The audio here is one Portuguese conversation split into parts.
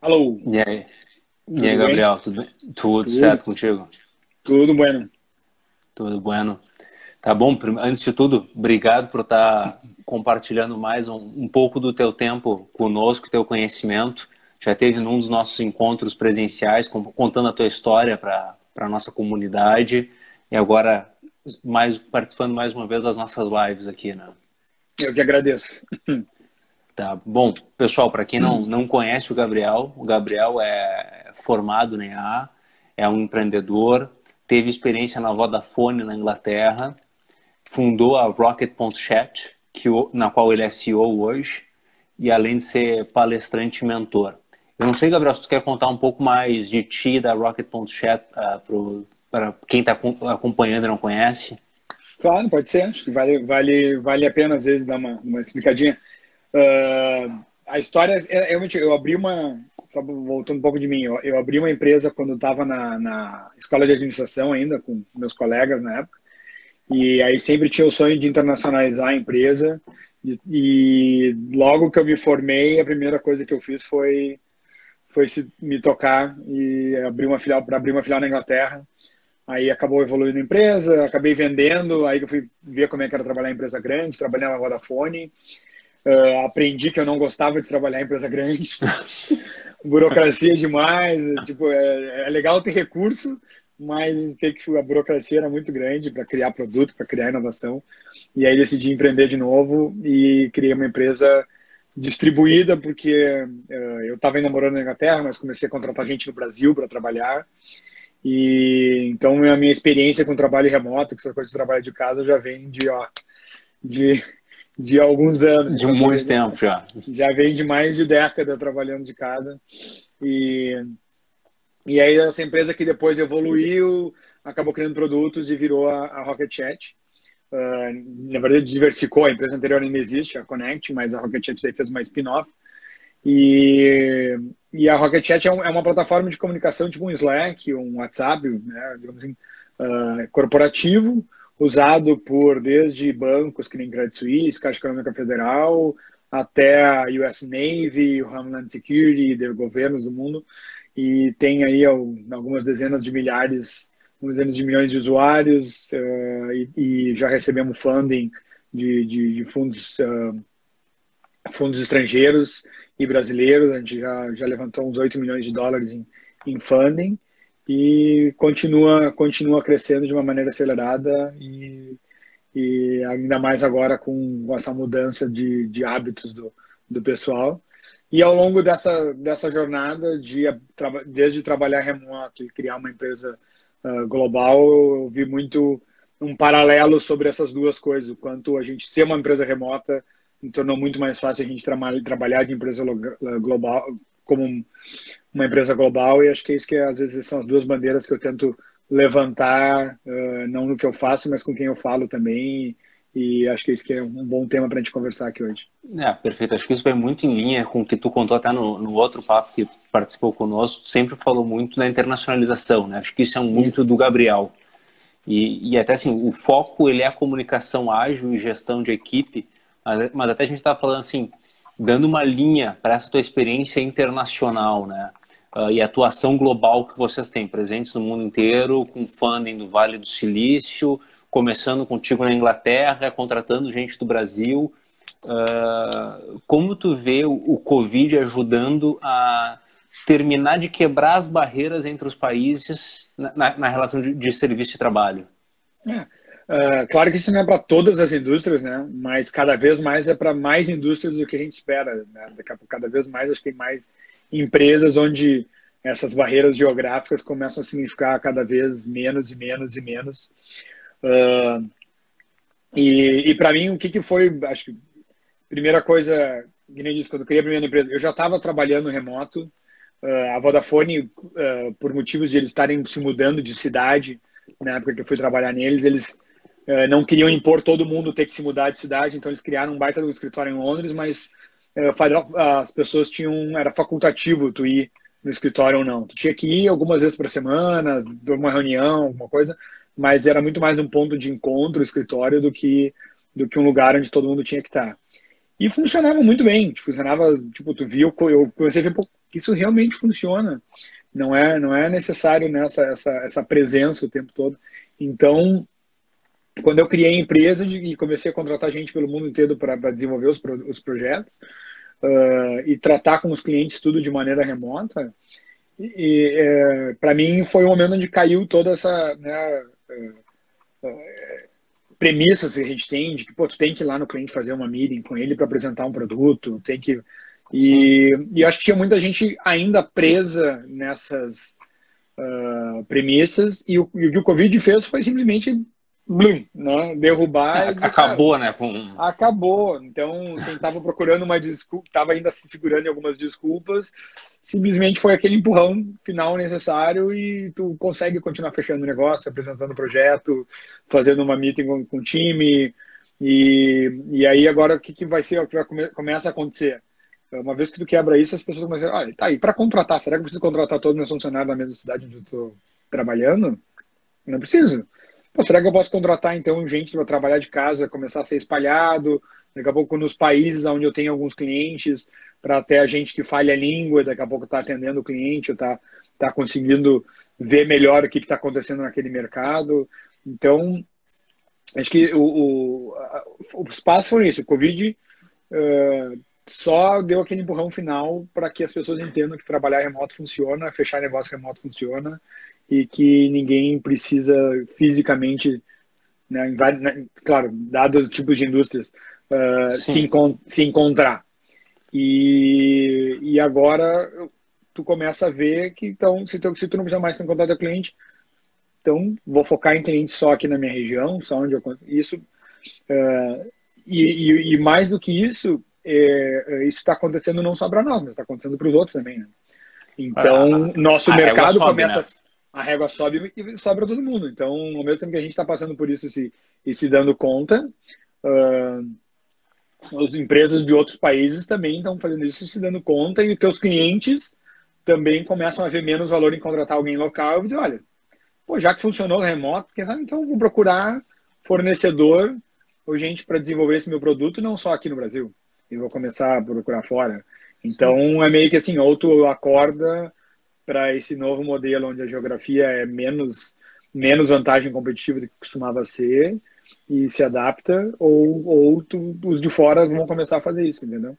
Alô. E aí? E aí, Gabriel? Tudo, tudo, tudo, certo contigo? Tudo bueno. Tudo bueno. Tá bom? Antes de tudo, obrigado por estar compartilhando mais um, um pouco do teu tempo conosco, teu conhecimento. Já teve num dos nossos encontros presenciais, contando a tua história para a nossa comunidade. E agora, mais participando mais uma vez das nossas lives aqui, né? Eu que agradeço. Tá. Bom, pessoal, para quem não, não conhece o Gabriel, o Gabriel é formado na EA, é um empreendedor, teve experiência na Vodafone na Inglaterra, fundou a Rocket.chat, que, na qual ele é CEO hoje, e além de ser palestrante e mentor. Eu não sei, Gabriel, se tu quer contar um pouco mais de ti da Rocket.chat uh, para quem está acompanhando e não conhece. Claro, pode ser. Acho que vale, vale, vale a pena, às vezes, dar uma, uma explicadinha. Uh, a história é realmente eu abri uma só voltando um pouco de mim eu, eu abri uma empresa quando estava na, na, escola de administração ainda com meus colegas na época e aí sempre tinha o sonho de internacionalizar a empresa e, e logo que eu me formei a primeira coisa que eu fiz foi foi se, me tocar e abrir uma filial para abrir uma filial na Inglaterra. Aí acabou evoluindo a empresa acabei vendendo aí eu fui ver como é que era trabalhar em empresa grande trabalhar na Vodafone Uh, aprendi que eu não gostava de trabalhar em empresa grande. burocracia demais. Tipo, é, é, legal ter recurso, mas ter que a burocracia era muito grande para criar produto, para criar inovação. E aí decidi empreender de novo e criei uma empresa distribuída porque uh, eu estava namorando na Inglaterra, mas comecei a contratar gente no Brasil para trabalhar. E então a minha experiência com trabalho remoto, com essa coisa de trabalho de casa, já vem de ó, de de alguns anos. De muito tempo já. Já vem de mais de década trabalhando de casa. E, e aí essa empresa que depois evoluiu, acabou criando produtos e virou a, a Rocket Chat. Uh, na verdade, diversificou. A empresa anterior ainda existe, a Connect, mas a Rocket Chat fez uma spin-off. E, e a Rocket Chat é, um, é, uma plataforma de comunicação tipo um Slack, um WhatsApp, né, digamos assim, uh, corporativo, usado por desde bancos que nem Credit Suisse, Caixa Econômica Federal, até a US Navy, o Homeland Security, de governos do mundo, e tem aí algumas dezenas de milhares, dezenas de milhões de usuários, uh, e, e, já recebemos funding de, de, de fundos, uh, fundos estrangeiros e brasileiros, a gente já, já levantou uns 8 milhões de dólares em, em funding, e continua continua crescendo de uma maneira acelerada e, e ainda mais agora com essa mudança de, de hábitos do, do pessoal. E ao longo dessa dessa jornada de desde trabalhar remoto e criar uma empresa uh, global eu vi muito um paralelo sobre essas duas coisas o quanto a gente ser uma empresa remota tornou muito mais fácil a gente tra trabalhar de empresa global como uma empresa global e acho que é isso que às vezes são as duas bandeiras que eu tento levantar, uh, não no que eu faço, mas com quem eu falo também. E acho que isso que é um bom tema para a gente conversar aqui hoje. É, perfeito. Acho que isso vai muito em linha com o que tu contou até no, no outro papo que participou conosco. Tu sempre falou muito na internacionalização, né? Acho que isso é muito isso. do Gabriel. E, e até assim, o foco ele é a comunicação ágil e gestão de equipe, mas, mas até a gente estava falando assim, dando uma linha para essa tua experiência internacional, né? Uh, e atuação global que vocês têm, presentes no mundo inteiro, com funding do Vale do Silício, começando contigo na Inglaterra, contratando gente do Brasil. Uh, como tu vê o, o Covid ajudando a terminar de quebrar as barreiras entre os países na, na relação de, de, serviço e trabalho? É. Uh, claro que isso não é para todas as indústrias, né? Mas cada vez mais é para mais indústrias do que a gente espera. Né? Daqui a pouco, cada vez mais, acho que tem mais empresas onde essas barreiras geográficas começam a significar cada vez menos e menos e menos. Uh, e, e para mim, o que, que foi, acho que, primeira coisa, que nem disse, quando eu criei a primeira empresa, eu já estava trabalhando remoto. Uh, a Vodafone, por motivos de eles estarem se mudando de cidade, na época que eu fui trabalhar neles, eles não queriam impor todo mundo ter que se mudar de cidade, então eles criaram um baita do escritório em Londres, mas é, as pessoas tinham era facultativo tu ir no escritório ou não. Tu tinha que ir algumas vezes por semana, uma reunião, alguma coisa, mas era muito mais um ponto de encontro, o escritório, do que do que um lugar onde todo mundo tinha que estar. E funcionava muito bem. Funcionava, tipo, tu viu, eu comecei a ver, pô, isso realmente funciona. Não é, não é necessário nessa essa, essa presença o tempo todo. Então, quando eu criei a empresa e comecei a contratar gente pelo mundo inteiro para desenvolver os, os projetos uh, e tratar com os clientes tudo de maneira remota, e, é, para mim foi o momento onde caiu toda essa né, uh, uh, premissas que a gente tem de que pô, tu tem que ir lá no cliente fazer uma meeting com ele para apresentar um produto, tem que e, e acho que tinha muita gente ainda presa nessas premissas e o, e o que o Covid fez foi simplesmente blum, né? derrubar. acabou, cara, né? Com... Acabou. Então, quem estava procurando uma desculpa, estava ainda se segurando em algumas desculpas, simplesmente foi aquele empurrão final necessário e tu consegue continuar fechando o negócio, apresentando o projeto, fazendo uma meeting com, com o time. E, e aí agora o que, que vai ser, o que vai come, começa a acontecer? Uma vez que tu quebra isso, as pessoas começam a dizer, ah, tá, e para contratar, será que eu preciso contratar todos os meus funcionários na mesma cidade onde eu estou trabalhando? Não preciso. Pô, será que eu posso contratar, então, gente para trabalhar de casa, começar a ser espalhado? Daqui a pouco, nos países onde eu tenho alguns clientes, para ter a gente que falha a língua, daqui a pouco está atendendo o cliente, está tá conseguindo ver melhor o que está acontecendo naquele mercado. Então, acho que o, o, o espaço foi isso. O Covid uh, só deu aquele empurrão final para que as pessoas entendam que trabalhar remoto funciona, fechar negócio remoto funciona e que ninguém precisa fisicamente, né, né, claro, dados os tipos de indústrias, uh, se, encont se, encontrar. E, e agora tu começa a ver que então se tu, se tu não precisa mais ter contato com o cliente, então vou focar em clientes só aqui na minha região, só onde eu isso uh, e, e, e mais do que isso é, é, isso está acontecendo não só para nós, mas está acontecendo para os outros também. Né? Então, ah, nosso mercado sobe, começa. Né? A régua sobe e sobe para todo mundo. Então, ao mesmo tempo que a gente está passando por isso e, e se dando conta, uh, as empresas de outros países também estão fazendo isso e se dando conta, e os teus clientes também começam a ver menos valor em contratar alguém local e dizer, olha, pô, já que funcionou remoto, quem sabe então eu vou procurar fornecedor ou gente para desenvolver esse meu produto, não só aqui no Brasil e vou começar a procurar fora. Então Sim. é meio que assim, ou tu acorda para esse novo modelo onde a geografia é menos menos vantagem competitiva do que costumava ser e se adapta, ou, ou tu, os de fora vão começar a fazer isso, entendeu?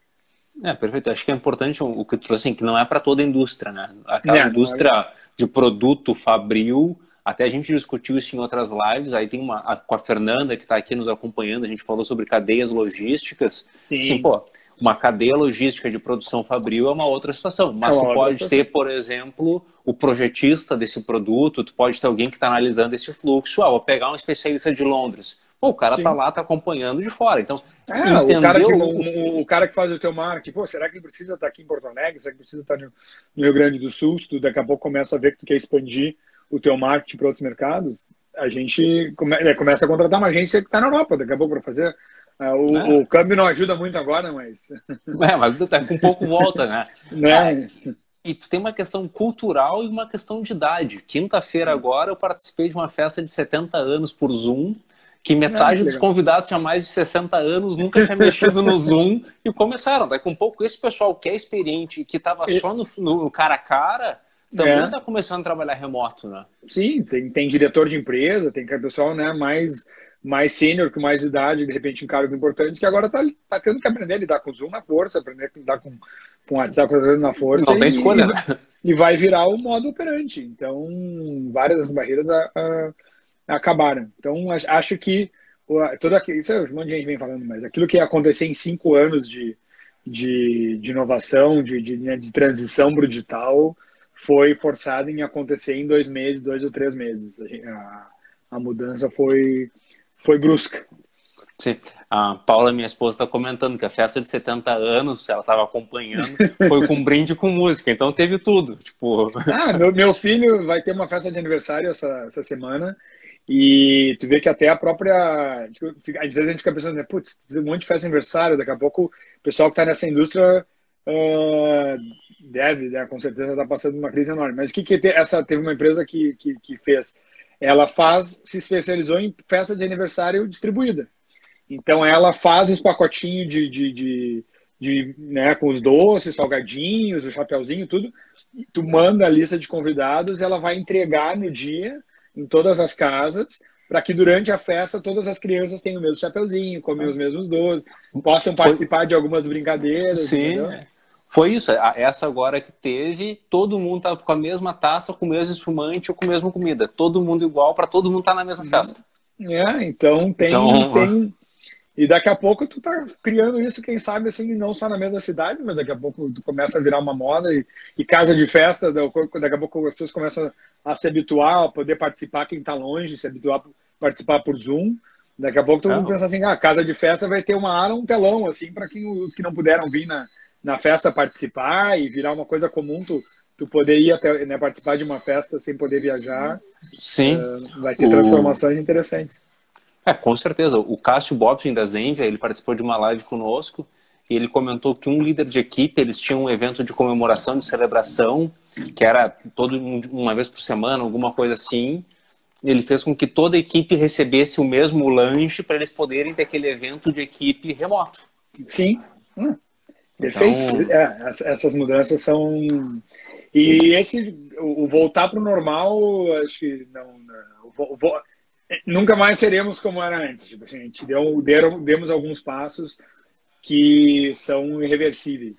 É, perfeito. Acho que é importante o que tu trouxe, assim, que não é para toda a indústria, né? Aquela é, indústria é... de produto fabril, até a gente discutiu isso em outras lives, aí tem uma a, com a Fernanda que está aqui nos acompanhando, a gente falou sobre cadeias logísticas. Sim. Sim, pô, uma cadeia logística de produção fabril é uma outra situação. Mas é tu pode ter, por exemplo, o projetista desse produto, tu pode ter alguém que está analisando esse fluxo. Ah, vou pegar um especialista de Londres. Pô, o cara está lá, está acompanhando de fora. Então, é, o, cara que, o, o, cara que faz o teu marketing, pô, será que ele precisa estar tá aqui em Porto Alegre? Será que precisa estar tá no, no Rio Grande do Sul? Tu daqui a pouco começa a ver que tu quer expandir o teu marketing para outros mercados, a gente come, é, começa a contratar uma agência que está na Europa daqui a pouco para fazer. Uh, o, é. o, câmbio não ajuda muito agora, mas. É, mas tá com pouco volta, né? né? É. E tu tem uma questão cultural e uma questão de idade. Quinta-feira agora eu participei de uma festa de 70 anos por Zoom, que metade é, dos convidados tinha mais de 60 anos, nunca tinha mexido no Zoom e começaram. Daí com um pouco esse pessoal que é experiente, que estava só no, no cara a cara, também está é. começando a trabalhar remoto, né? Sim, tem, tem diretor de empresa, tem pessoal né, mais, mais sênior, com mais idade, de repente em cargos importantes, que agora está tá tendo que aprender a lidar com o Zoom na força, aprender a lidar com, com o WhatsApp na força. Não e, tem escolha, né? E vai virar o modo operante. Então, várias das barreiras a, a, acabaram. Então, acho que aquilo, isso é um monte de gente vem falando, mas aquilo que ia acontecer em cinco anos de, de, de inovação, de, de, né, de transição para o digital, foi forçado em acontecer em dois meses, dois ou três meses. A, a mudança foi, foi brusca. Sim. A Paula, minha esposa, está comentando que a festa de 70 anos, ela estava acompanhando, foi com um brinde com música, então teve tudo. Tipo... Ah, meu, meu filho vai ter uma festa de aniversário essa, essa semana e tu vê que até a própria. Tipo, às vezes a gente fica pensando, né, putz, um monte de festa de aniversário, daqui a pouco o pessoal que está nessa indústria uh, deve, né, com certeza está passando uma crise enorme. Mas o que, que essa teve uma empresa que, que, que, fez? Ela faz, se especializou em festa de aniversário distribuída. Então ela faz os pacotinhos de, de, de, de né, com os doces, salgadinhos, o chapeuzinho, tudo. Tu manda a lista de convidados, ela vai entregar no dia em todas as casas para que durante a festa todas as crianças tenham o mesmo chapeuzinho, comem os mesmos doces, possam participar Foi... de algumas brincadeiras. Sim. Entendeu? Foi isso. Essa agora que teve, todo mundo estava com a mesma taça, com o mesmo espumante ou com a mesma comida. Todo mundo igual, para todo mundo estar tá na mesma festa. É, então tem, então, tem. E daqui a pouco tu tá criando isso, quem sabe, assim, não só na mesma cidade, mas daqui a pouco tu começa a virar uma moda e, e casa de festa, daqui a pouco as pessoas começam a se habituar, a poder participar quem está longe, se habituar a participar por Zoom. Daqui a pouco tu é. pensa assim, ah, casa de festa vai ter uma área, um telão, assim, para os que não puderam vir na, na festa participar e virar uma coisa comum, tu, tu poderia até, né, participar de uma festa sem poder viajar. Sim. Uh, vai ter transformações o... interessantes. É, com certeza. O Cássio Bobson da Zenvia, ele participou de uma live conosco e ele comentou que um líder de equipe, eles tinham um evento de comemoração, de celebração, que era todo uma vez por semana, alguma coisa assim. Ele fez com que toda a equipe recebesse o mesmo lanche para eles poderem ter aquele evento de equipe remoto. Sim. Hum. Perfeito. Então... É, essas mudanças são. E esse, o voltar para o normal, acho que não. não nunca mais seremos como era antes. Tipo assim, a gente deu, deram, demos alguns passos que são irreversíveis.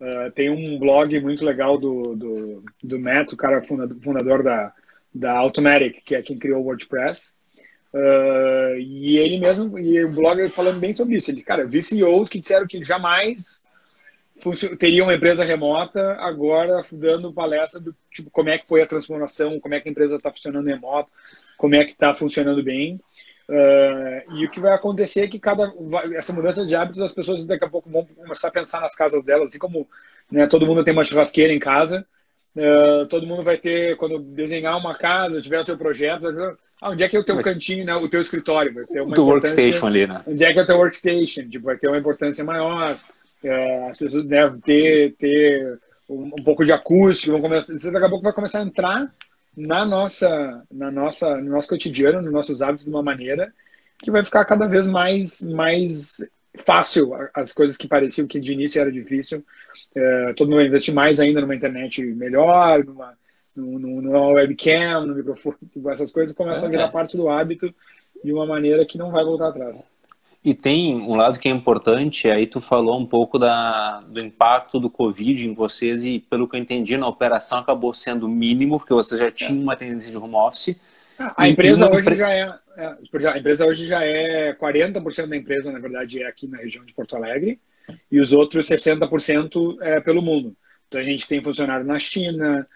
Uh, tem um blog muito legal do, do, do Matt, o cara fundador, fundador da, da Automatic, que é quem criou o WordPress. Uh, e ele mesmo, e o blog falando bem sobre isso. Ele, cara, vi CEOs que disseram que jamais teria uma empresa remota, agora dando palestra do tipo como é que foi a transformação, como é que a empresa está funcionando remoto, como é que está funcionando bem. Uh, e o que vai acontecer é que cada essa mudança de hábitos as pessoas daqui a pouco vão começar a pensar nas casas delas, assim como né, todo mundo tem uma churrasqueira em casa, uh, todo mundo vai ter quando desenhar uma casa, tiver o seu projeto, ah, onde é que é o teu cantinho, né, o teu escritório, vai ter uma do workstation ali, né? Onde é que é o teu workstation, tipo, vai ter uma importância maior é, as pessoas devem ter, ter um, um, pouco de acústico, vão começar, você daqui a pouco vai começar a entrar na nossa, na nossa, no nosso cotidiano, nos nossos hábitos de uma maneira que vai ficar cada vez mais, mais fácil as coisas que pareciam que de início era difícil. É, todo mundo vai investir mais ainda numa internet melhor, numa, numa webcam, no microfone, essas coisas começam a virar é. parte do hábito de uma maneira que não vai voltar atrás. E tem um lado que é importante, aí tu falou um pouco da, do impacto do Covid em vocês e pelo que eu entendi na operação acabou sendo mínimo, porque você já tinha uma tendência de home office. A empresa hoje já é, é, a empresa hoje já é 40% da empresa, na verdade, é aqui na região de Porto Alegre e os outros 60% é pelo mundo. Então a gente tem funcionário na China, na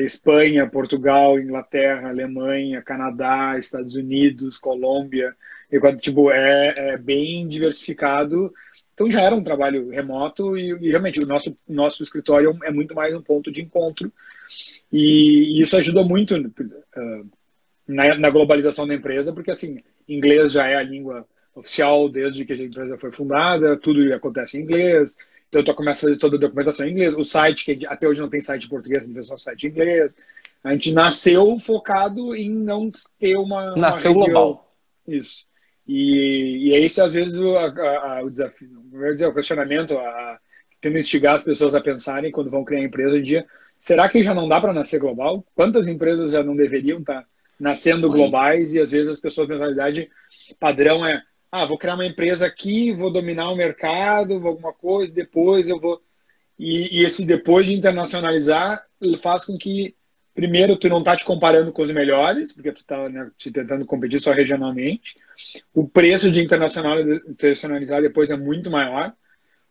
Espanha, Portugal, Inglaterra, Alemanha, Canadá, Estados Unidos, Colômbia, e, tipo, é, é, bem diversificado. Então já era um trabalho remoto e, e, realmente o nosso, nosso escritório é muito mais um ponto de encontro. E, e isso ajudou muito uh, na, na, globalização da empresa, porque assim, inglês já é a língua oficial desde que a empresa foi fundada, tudo acontece em inglês. Então eu começo a fazer toda a documentação em inglês. O site, que até hoje não tem site em português, a gente fez só site em inglês. A gente nasceu focado em não ter uma. Nasceu uma global. Isso. E, e é isso, às vezes, o, a, a, o desafio, dizer, o questionamento, a, tendo instigar as pessoas a pensarem quando vão criar empresa um dia, será que já não dá para nascer global? Quantas empresas já não deveriam estar tá nascendo globais e às vezes as pessoas, na realidade, padrão é, ah, vou criar uma empresa aqui, vou dominar o mercado, vou alguma coisa, depois eu vou... E, e esse depois de internacionalizar faz com que primeiro, tu não está te comparando com os melhores, porque tu está né, te tentando competir só regionalmente. O preço de internacionalizar depois é muito maior,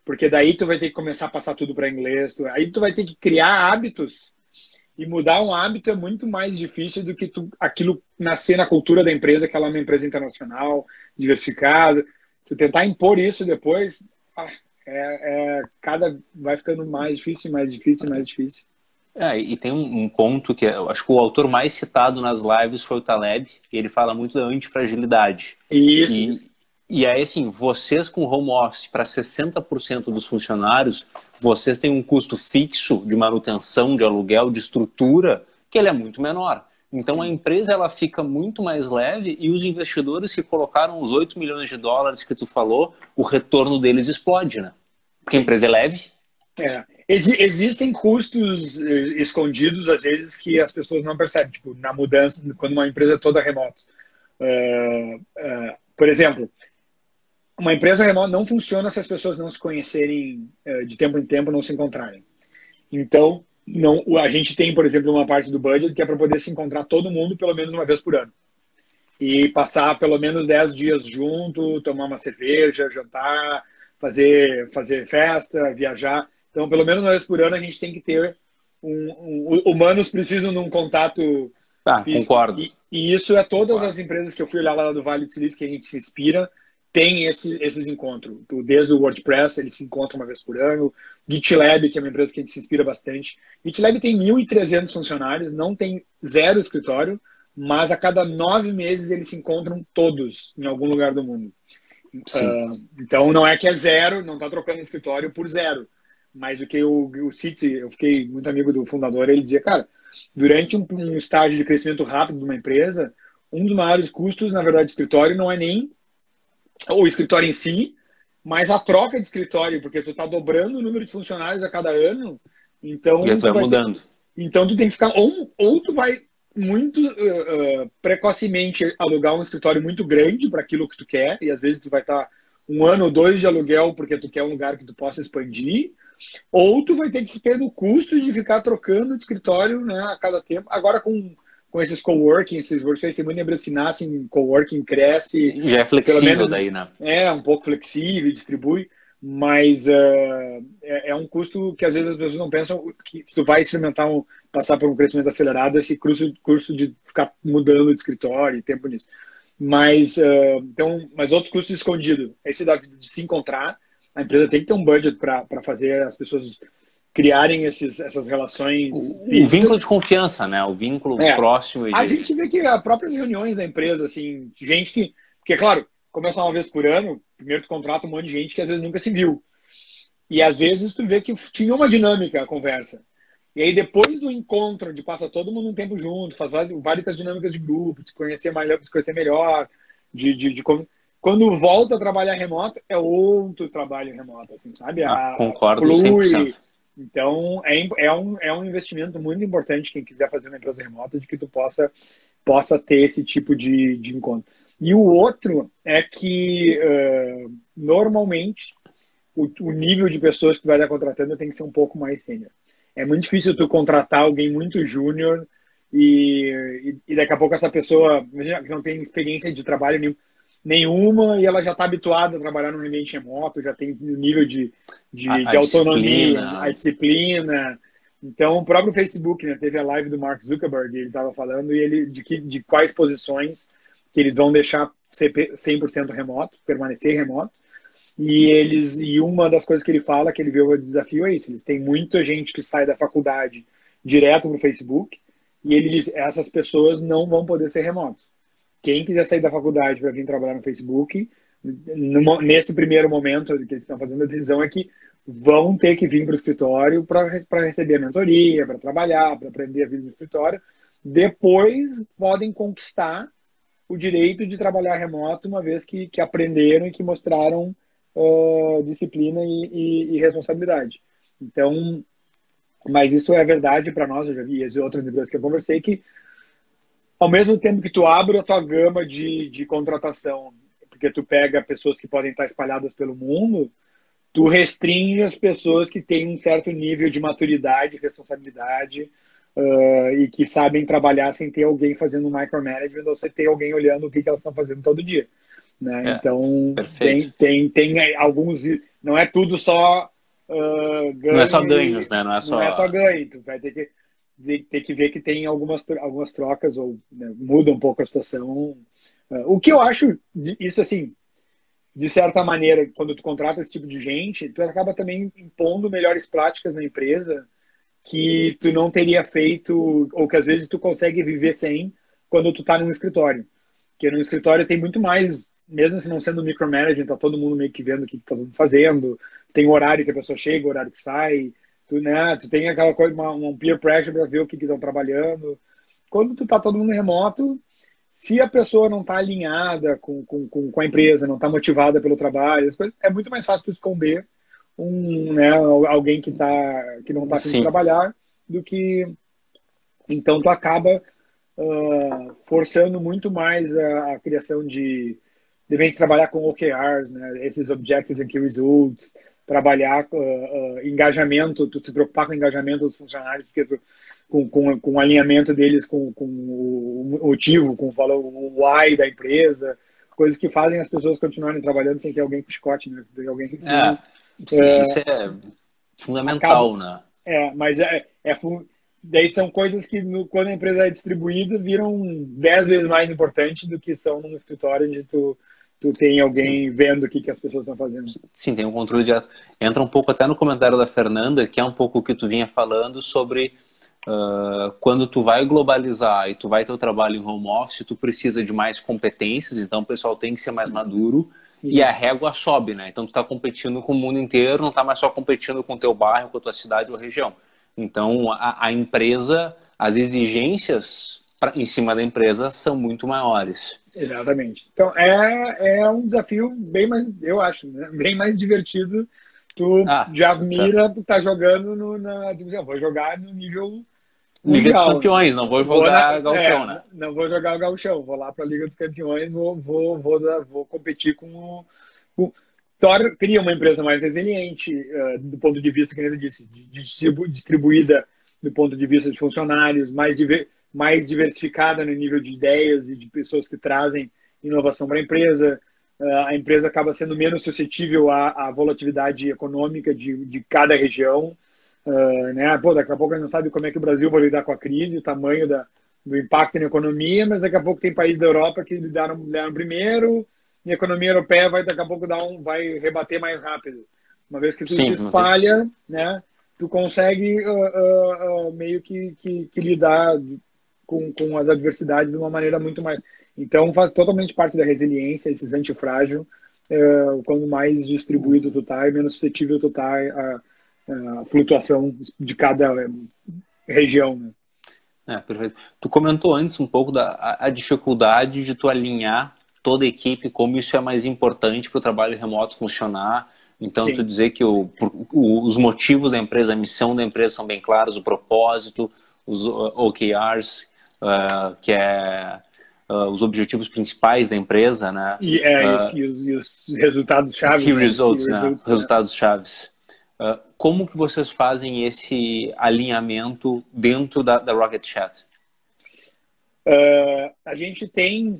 porque daí tu vai ter que começar a passar tudo para inglês. Tu, aí tu vai ter que criar hábitos e mudar um hábito é muito mais difícil do que tu, aquilo nascer na cultura da empresa, que ela é uma empresa internacional, diversificada. Tu tentar impor isso depois, ah, é, é, cada vai ficando mais difícil, mais difícil, mais difícil. É, e tem um, um ponto que eu acho que o autor mais citado nas lives foi o Taleb, e ele fala muito da antifragilidade. Isso. E, e aí, assim, vocês com home office para 60% dos funcionários, vocês têm um custo fixo de manutenção, de aluguel, de estrutura, que ele é muito menor. Então a empresa ela fica muito mais leve e os investidores que colocaram os 8 milhões de dólares que tu falou, o retorno deles explode, né? Porque a empresa é leve. É. Ex existem custos eh, escondidos, às vezes, que as pessoas não percebem, tipo, na mudança, quando uma empresa é toda remota. Uh, uh, por exemplo, uma empresa remota não funciona se as pessoas não se conhecerem uh, de tempo em tempo, não se encontrarem. Então, não, a gente tem, por exemplo, uma parte do budget que é para poder se encontrar todo mundo pelo menos uma vez por ano. E passar pelo menos 10 dias junto, tomar uma cerveja, jantar, fazer, fazer festa, viajar. Então, pelo menos uma vez por ano, a gente tem que ter um, um humanos precisam de um contato. Ah, concordo. E, e, isso é todas concordo. as empresas que eu fui olhar lá do Vale do Silício que a gente se inspira tem esse, esses encontros. Desde o WordPress, eles se encontram uma vez por ano. GitLab, que é uma empresa que a gente se inspira bastante. GitLab tem 1.300 funcionários, não tem zero escritório, mas a cada nove meses eles se encontram todos em algum lugar do mundo. Uh, então não é que é zero, não está trocando escritório por zero. Mas o que o, o Citi, eu fiquei muito amigo do fundador, ele dizia, cara, durante um, um estágio de crescimento rápido de uma empresa, um dos maiores custos, na verdade, do escritório não é nem o escritório em si, mas a troca de escritório, porque tu está dobrando o número de funcionários a cada ano, então... E tu vai mudando. Ter, então tu tem que ficar... Ou, ou tu vai muito uh, uh, precocemente alugar um escritório muito grande para aquilo que tu quer, e às vezes tu vai estar tá um ano ou dois de aluguel porque tu quer um lugar que tu possa expandir, ou tu vai ter que ter no custo de ficar trocando de escritório né, a cada tempo. Agora com com esses coworking, esses workspaces, tem muitas empresas que nascem em coworking, cresce. Já é flexível menos, daí, né? É, um pouco flexível, distribui, mas uh, é, é, um custo que às vezes as pessoas não pensam que se tu vai experimentar um, passar por um crescimento acelerado, esse curso, curso de ficar mudando de escritório e tempo nisso. Mas, uh, então, mas outros custos escondidos. Esse da, de se encontrar, a empresa tem que ter um budget para fazer as pessoas criarem esses, essas relações. O, o, vínculo de confiança, né? O vínculo é. próximo. De... A gente vê que as próprias reuniões da empresa, assim, gente que. Porque, claro, começa uma vez por ano, primeiro tu contrata um monte de gente que às vezes nunca se viu. E às vezes tu vê que tinha uma dinâmica a conversa. E aí, depois do encontro, de passar todo mundo um tempo junto, faz várias dinâmicas de grupo, de conhecer mais, de conhecer melhor, de, de, de, quando volta a trabalhar remoto, é outro trabalho remoto, assim, sabe? Ah, concordo flui, 100%. Então, é, é, um, é um investimento muito importante quem quiser fazer uma empresa remota, de que tu possa, possa ter esse tipo de, de encontro. E o outro é que, uh, normalmente, o, o, nível de pessoas que tu vai estar contratando tem que ser um pouco mais sênior. É muito difícil tu contratar alguém muito júnior e, e, e, daqui a pouco essa pessoa que não tem experiência de trabalho nenhum, nenhuma e ela já está habituada a trabalhar no ambiente remoto, já tem um nível de, de, a, de a autonomia, disciplina. a disciplina. Então, o próprio Facebook né, teve a live do Mark Zuckerberg, ele estava falando e ele de, que, de quais posições que eles vão deixar ser 100% remoto, permanecer remoto. E eles e uma das coisas que ele fala que ele viu o desafio é isso, eles têm muita gente que sai da faculdade direto para o Facebook e ele diz essas pessoas não vão poder ser remotos. Quem quiser sair da faculdade para vir trabalhar no Facebook, nesse primeiro momento que eles estão fazendo a decisão é que vão ter que vir para o escritório para receber a mentoria, para trabalhar, para aprender a vida no escritório. Depois podem conquistar o direito de trabalhar remoto, uma vez que, que aprenderam e que mostraram uh, disciplina e, e, e, responsabilidade. Então, mas isso é verdade para nós, eu já vi as outras empresas que eu conversei, que ao mesmo tempo que tu abre a tua gama de, de contratação, porque tu pega pessoas que podem estar espalhadas pelo mundo, tu restringe as pessoas que têm um certo nível de maturidade, responsabilidade uh, e que sabem trabalhar sem ter alguém fazendo micromanagement ou sem ter alguém olhando o que, que elas estão fazendo todo dia. Né? É, então, tem, tem, tem alguns. Não é tudo só. Uh, ganho, não é só ganhos, né? Não é só, não é só ganho. Tu vai ter que ter que ver que tem algumas, algumas trocas ou né, muda um pouco a situação. É, o que eu acho, isso assim, de certa maneira, quando tu contrata esse tipo de gente, tu acaba também impondo melhores práticas na empresa que tu não teria feito, ou que às vezes tu consegue viver sem quando tu tá num escritório. Porque no escritório tem muito mais, mesmo se não sendo micromanagement, tá todo mundo meio que vendo o que tá fazendo, tem o horário que a pessoa chega, o horário que sai, tu, né, tu tem aquela coisa, uma, um peer pressure para ver o que estão trabalhando. quando tu tá todo mundo remoto, se a pessoa não está alinhada com, com, com a empresa, não está motivada pelo trabalho, coisas, é muito mais fácil tu esconder um, né, alguém que, tá, que não está afim trabalhar do que. Então, tu acaba uh, forçando muito mais a, a, criação de. Devem trabalhar com OKRs, né, esses Objectives and Key Results, trabalhar uh, uh, engajamento, tu se preocupar com o engajamento dos funcionários, porque tu, com, com, com o alinhamento deles com, com o motivo, com o valor, o why da empresa, coisas que fazem as pessoas continuarem trabalhando sem que alguém com chicote, né? alguém que é, sim, é, isso é fundamental, acaba, né? É, mas é, é daí são coisas que no, quando a empresa é distribuída viram dez vezes mais importantes do que são num escritório onde tu tu tem alguém Sim. vendo o que, que as pessoas estão fazendo. Sim, tem um controle direto. Entra um pouco até no comentário da Fernanda, que é um pouco o que tu vinha falando sobre Uh, quando tu vai globalizar e tu vai ter o trabalho em home office, tu precisa de mais competências, então o pessoal tem que ser mais maduro e a régua sobe, né? Então tu está competindo com o mundo inteiro, não está mais só competindo com o teu bairro, com a tua cidade ou região. Então a, a empresa, as exigências pra, em cima da empresa são muito maiores. Exatamente. Então é, é um desafio bem mais, eu acho, né? bem mais divertido tu ah, já mira, tu tá jogando no, na divisão. Vou jogar no nível Liga dos Campeões, não vou jogar vou Gauchão, é, né? Não vou jogar o Gauchão, vou lá para a Liga dos Campeões, vou, vou, vou, vou competir com o. Thor cria uma empresa mais resiliente uh, do ponto de vista, que eu disse, de, de distribu distribuída do ponto de vista de funcionários, mais, diver, mais diversificada no nível de ideias e de pessoas que trazem inovação para a empresa. Uh, a empresa acaba sendo menos suscetível à, à volatilidade econômica de, de cada região. Uh, né? Pô, daqui a pouco a gente não sabe como é que o Brasil vai lidar com a crise, o tamanho da, do impacto na economia, mas daqui a pouco tem países da Europa que lidaram, lidaram primeiro, e a economia europeia vai daqui a pouco dar um, vai rebater mais rápido. Uma vez que tu Sim, se espalha, né, tu consegue uh, uh, meio que, que, que, lidar com, com as adversidades de uma maneira muito mais. Então faz totalmente parte da resiliência, esses antifrágil, uh, quando mais distribuído tu tá e menos suscetível tu tá a a flutuação de cada região. Né? É, perfeito. Tu comentou antes um pouco da a, a dificuldade de tu alinhar toda a equipe, como isso é mais importante para o trabalho remoto funcionar. Então, Sim. tu dizer que o, o, os motivos da empresa, a missão da empresa são bem claros, o propósito, os OKRs, uh, que é uh, os objetivos principais da empresa, né? E, é, e, os, e os, resultados chaves. Key né? results, né? Results, né? Resultados chaves. Uh, como que vocês fazem esse alinhamento dentro da, da Rocket Chat? A gente tem,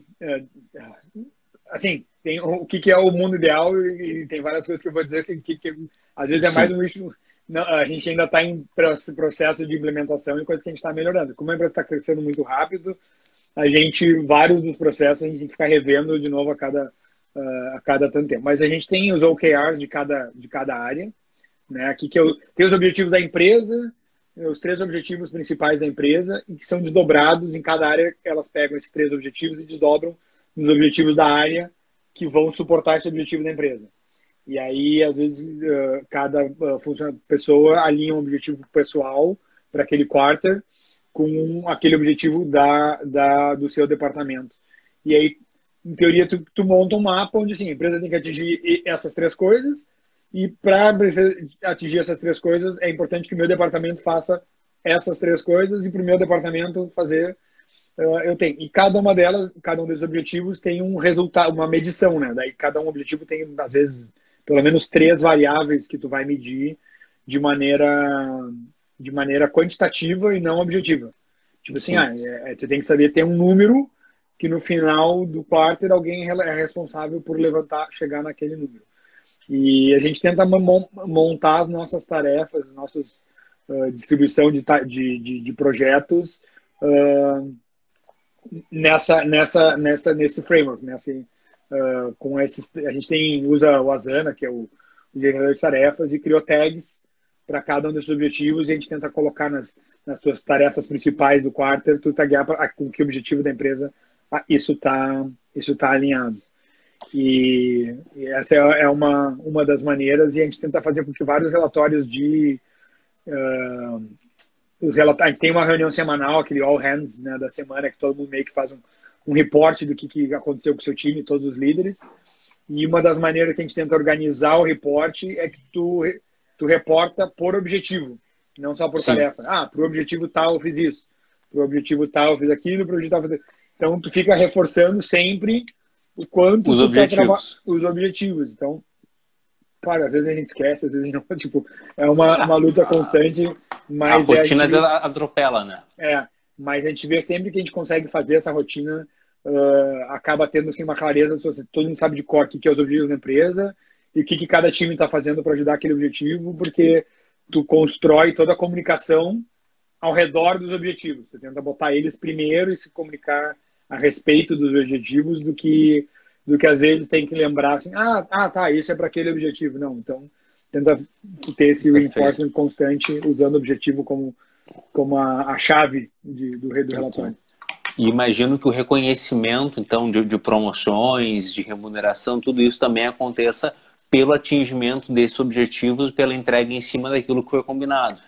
assim, tem o que, que, é o mundo ideal e, e, tem várias coisas que eu vou dizer assim, que, que às vezes é Sim. mais um issue, não, a gente ainda está em processo de implementação e coisas que a gente está melhorando. Como a empresa está crescendo muito rápido, a gente, vários dos processos, a gente tem que ficar revendo de novo a cada, uh, a cada tanto tempo. Mas a gente tem os OKRs de cada, de cada área, né? Aqui que eu, tem os objetivos da empresa, os três objetivos principais da empresa, e que são desdobrados em cada área, elas pegam esses três objetivos e desdobram nos objetivos da área que vão suportar esse objetivo da empresa. E aí, às vezes, cada pessoa alinha um objetivo pessoal para aquele quarter com aquele objetivo da, da, do seu departamento. E aí, em teoria, tu, tu monta um mapa onde assim, a empresa tem que atingir essas três coisas, e para atingir essas três coisas, é importante que o meu departamento faça essas três coisas e para o meu departamento fazer uh, eu tenho. E cada uma delas, cada um desses objetivos tem um resultado, uma medição, né? Daí cada um objetivo tem, às vezes, pelo menos três variáveis que tu vai medir de maneira, de maneira quantitativa e não objetiva. Tipo assim, ah, é, é, tu tem que saber ter um número que no final do quarter alguém é responsável por levantar, chegar naquele número. E a gente tenta montar as nossas tarefas, nossas uh, distribuição de, de, de projetos uh, nessa, nessa, nessa, nesse framework, nessa, uh, com esses, a gente tem usa o Asana, que é o, o de tarefas, e criou tags para cada um desses objetivos e a gente tenta colocar nas, nas suas tarefas principais do quarter, tu taguear pra, com que objetivo da empresa isso está isso tá alinhado. E, e essa é, é uma, uma das maneiras, e a gente tenta fazer com que vários relatórios de uh, os relatórios. Tem uma reunião semanal, aquele all hands né, da semana, que todo mundo meio que faz um, um reporte do que, que aconteceu com o seu time, todos os líderes. E uma das maneiras que a gente tenta organizar o reporte é que tu, tu reporta por objetivo, não só por Sim. tarefa. Ah, para o objetivo tal eu fiz isso, para o objetivo tal eu fiz aquilo, para o objetivo tal eu fiz Então tu fica reforçando sempre o quanto os objetivos. os objetivos. Então, claro, às vezes a gente esquece, às vezes não. Tipo, é uma, uma luta constante, mas. A rotina é, atropela, né? É, mas a gente vê sempre que a gente consegue fazer essa rotina, uh, acaba tendo assim, uma clareza, todo mundo sabe de cor o que é os objetivos da empresa e o que, que cada time está fazendo para ajudar aquele objetivo, porque tu constrói toda a comunicação ao redor dos objetivos. Você tenta botar eles primeiro e se comunicar a respeito dos objetivos do que do que às vezes tem que lembrar assim, ah, ah tá, isso é para aquele objetivo. Não, então tenta ter esse reinforcement constante usando o objetivo como, como a, a chave de, do, do relatório. E imagino que o reconhecimento, então, de, de, promoções, de remuneração, tudo isso também aconteça pelo atingimento desses objetivos, pela entrega em cima daquilo que foi combinado.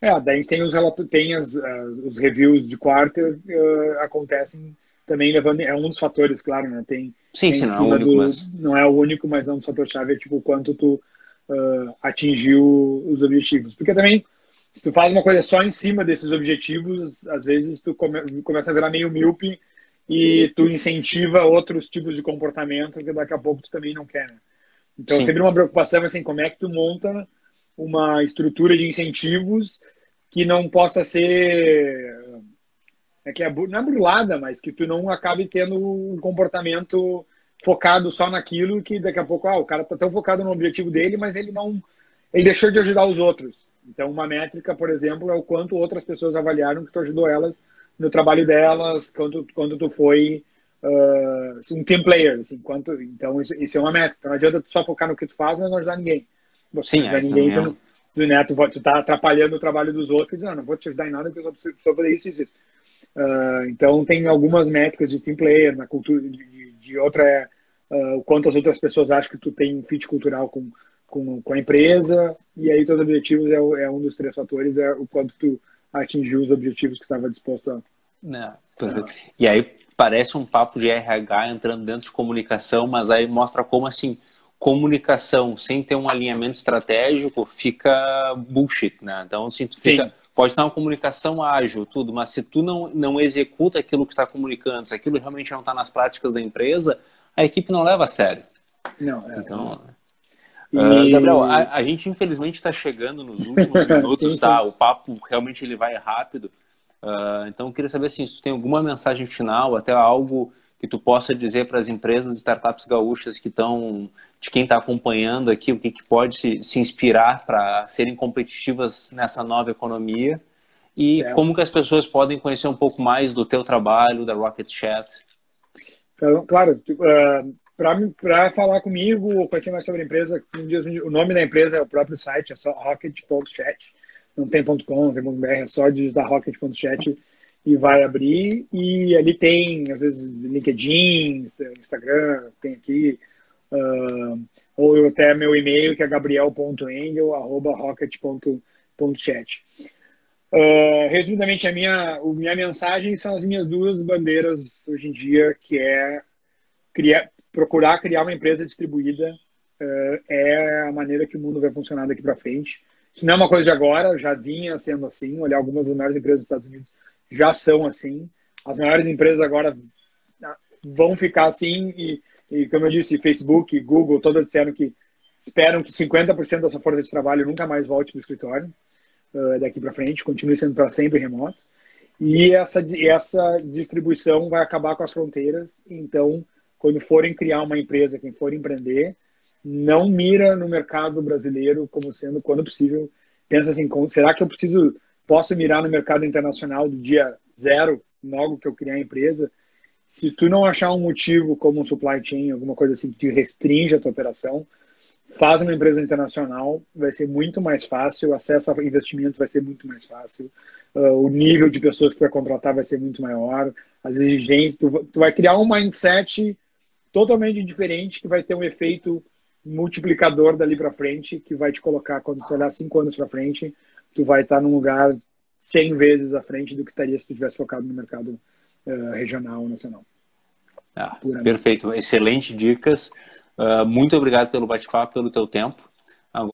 É, daí tem os, tem as, uh, os reviews de quarter uh, acontecem também levando é um dos fatores, claro, né? Tem sim, tem sim, não é o único, do, mas... não é o único, mas é um fator chave, é tipo quanto tu uh, atingiu os objetivos. Porque também se tu faz uma coisa só em cima desses objetivos, às vezes tu come, começa a virar meio míope e tu incentiva outros tipos de comportamento que daqui a pouco tu também não quer. Né? Então Sim. sempre uma preocupação assim, como é que tu monta uma estrutura de incentivos que não possa ser é que é, não é burlada, mas que tu não acabe tendo um comportamento focado só naquilo que daqui a pouco ah, o cara tá tão focado no objetivo dele, mas ele não ele deixou de ajudar os outros. Então uma métrica, por exemplo, é o quanto outras pessoas avaliaram que tu ajudou elas no trabalho delas, quando quando tu foi uh, um team player, assim, quanto então isso, isso, é uma métrica. Então, não adianta tu só focar no que tu faz, mas não ajudar ninguém. Você Sim, não ajudar é, ninguém, tu, tu, né, tu, tu tá atrapalhando o trabalho dos outros e diz, não, não vou te ajudar em nada porque eu só preciso fazer isso e isso. Uh, então, tem algumas métricas de team player, na cultura, de, de outra é uh, o quanto as outras pessoas acham que tu tem um fit cultural com, com, com a empresa, e aí todos os objetivos é, é, um dos três fatores, é o quanto tu atingiu os objetivos que estava disposto a... Não, e aí parece um papo de RH entrando dentro de comunicação, mas aí mostra como assim comunicação sem ter um alinhamento estratégico fica bullshit, né? Então, assim, tu fica, Sim pode estar uma comunicação ágil, tudo, mas se tu não, não executa aquilo que está comunicando, se aquilo realmente não está nas práticas da empresa, a equipe não leva a sério. Não, é. Então, e... uh, Gabriel, a, a, gente infelizmente está chegando nos últimos minutos, sim, tá? Sim. O papo realmente ele vai rápido. Uh, então, eu queria saber assim, se tu tem alguma mensagem final, até algo que tu possa dizer para as empresas e startups gaúchas que estão, de quem está acompanhando aqui, o que, que pode se, se inspirar para serem competitivas nessa nova economia e certo. como que as pessoas podem conhecer um pouco mais do teu trabalho, da Rocket Chat. Então, claro, uh, para falar comigo ou conhecer mais sobre a empresa, o nome da empresa é o próprio site, é só rocket.chat, não tem .com, não tem .br, é só digitar rocket.chat e vai abrir e ali tem, às vezes, LinkedIn, Instagram, tem aqui, uh, ou até meu e-mail que é gabriel.engel.rocket.chat. Uh, resumidamente, a minha, a minha mensagem são as minhas duas bandeiras hoje em dia, que é criar, procurar criar uma empresa distribuída uh, é a maneira que o mundo vai funcionar daqui para frente. Isso não é uma coisa de agora, já vinha sendo assim. Olhar algumas das maiores empresas dos Estados Unidos já são assim. As maiores empresas agora ah, vão ficar assim e, e como eu disse, Facebook, Google, todas disseram que esperam que 50% da sua força de trabalho nunca mais volte para o escritório uh, daqui para frente, continue sendo para sempre remoto. E essa, essa distribuição vai acabar com as fronteiras. Então, quando forem criar uma empresa, quem for empreender, não mira no mercado brasileiro como sendo, quando possível, pensa assim, será que eu preciso posso mirar no mercado internacional do dia zero, logo que eu criar a empresa. Se tu não achar um motivo como um supply chain, alguma coisa assim que te restringe a tua operação, faz uma empresa internacional, vai ser muito mais fácil, o acesso a investimento vai ser muito mais fácil, uh, o nível de pessoas que tu vai contratar vai ser muito maior, as exigências, tu, tu vai criar um mindset totalmente diferente que vai ter um efeito multiplicador dali para frente, que vai te colocar, quando tu olhar cinco anos para frente, tu vai estar num lugar 100 vezes à frente do que estaria se tu tivesse focado no mercado uh, regional ou nacional. Ah, perfeito, excelente dicas. Uh, muito obrigado pelo bate-papo, pelo teu tempo.